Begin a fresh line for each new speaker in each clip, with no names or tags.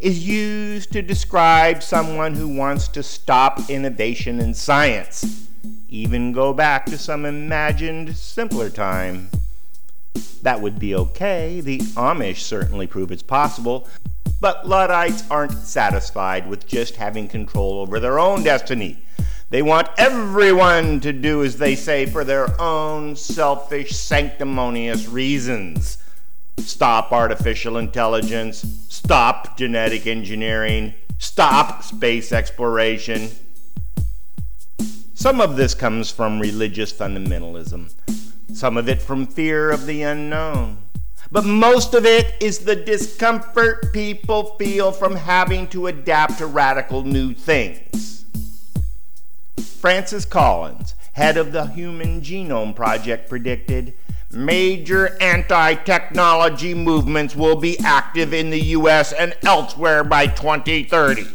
is used to describe someone who wants to stop innovation in science, even go back to some imagined simpler time. That would be okay. The Amish certainly prove it's possible. But Luddites aren't satisfied with just having control over their own destiny. They want everyone to do as they say for their own selfish, sanctimonious reasons. Stop artificial intelligence, stop genetic engineering, stop space exploration. Some of this comes from religious fundamentalism, some of it from fear of the unknown. But most of it is the discomfort people feel from having to adapt to radical new things. Francis Collins, head of the Human Genome Project, predicted major anti technology movements will be active in the US and elsewhere by 2030.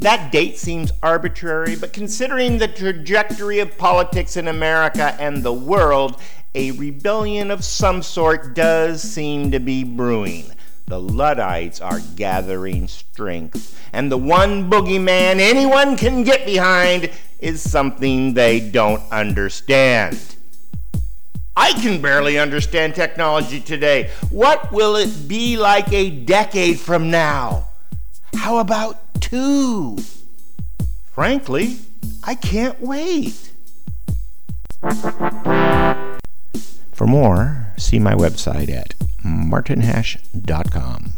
That date seems arbitrary, but considering the trajectory of politics in America and the world, a rebellion of some sort does seem to be brewing. The Luddites are gathering strength, and the one boogeyman anyone can get behind is something they don't understand. I can barely understand technology today. What will it be like a decade from now? How about two? Frankly, I can't wait. For more, see my website at martinhash.com.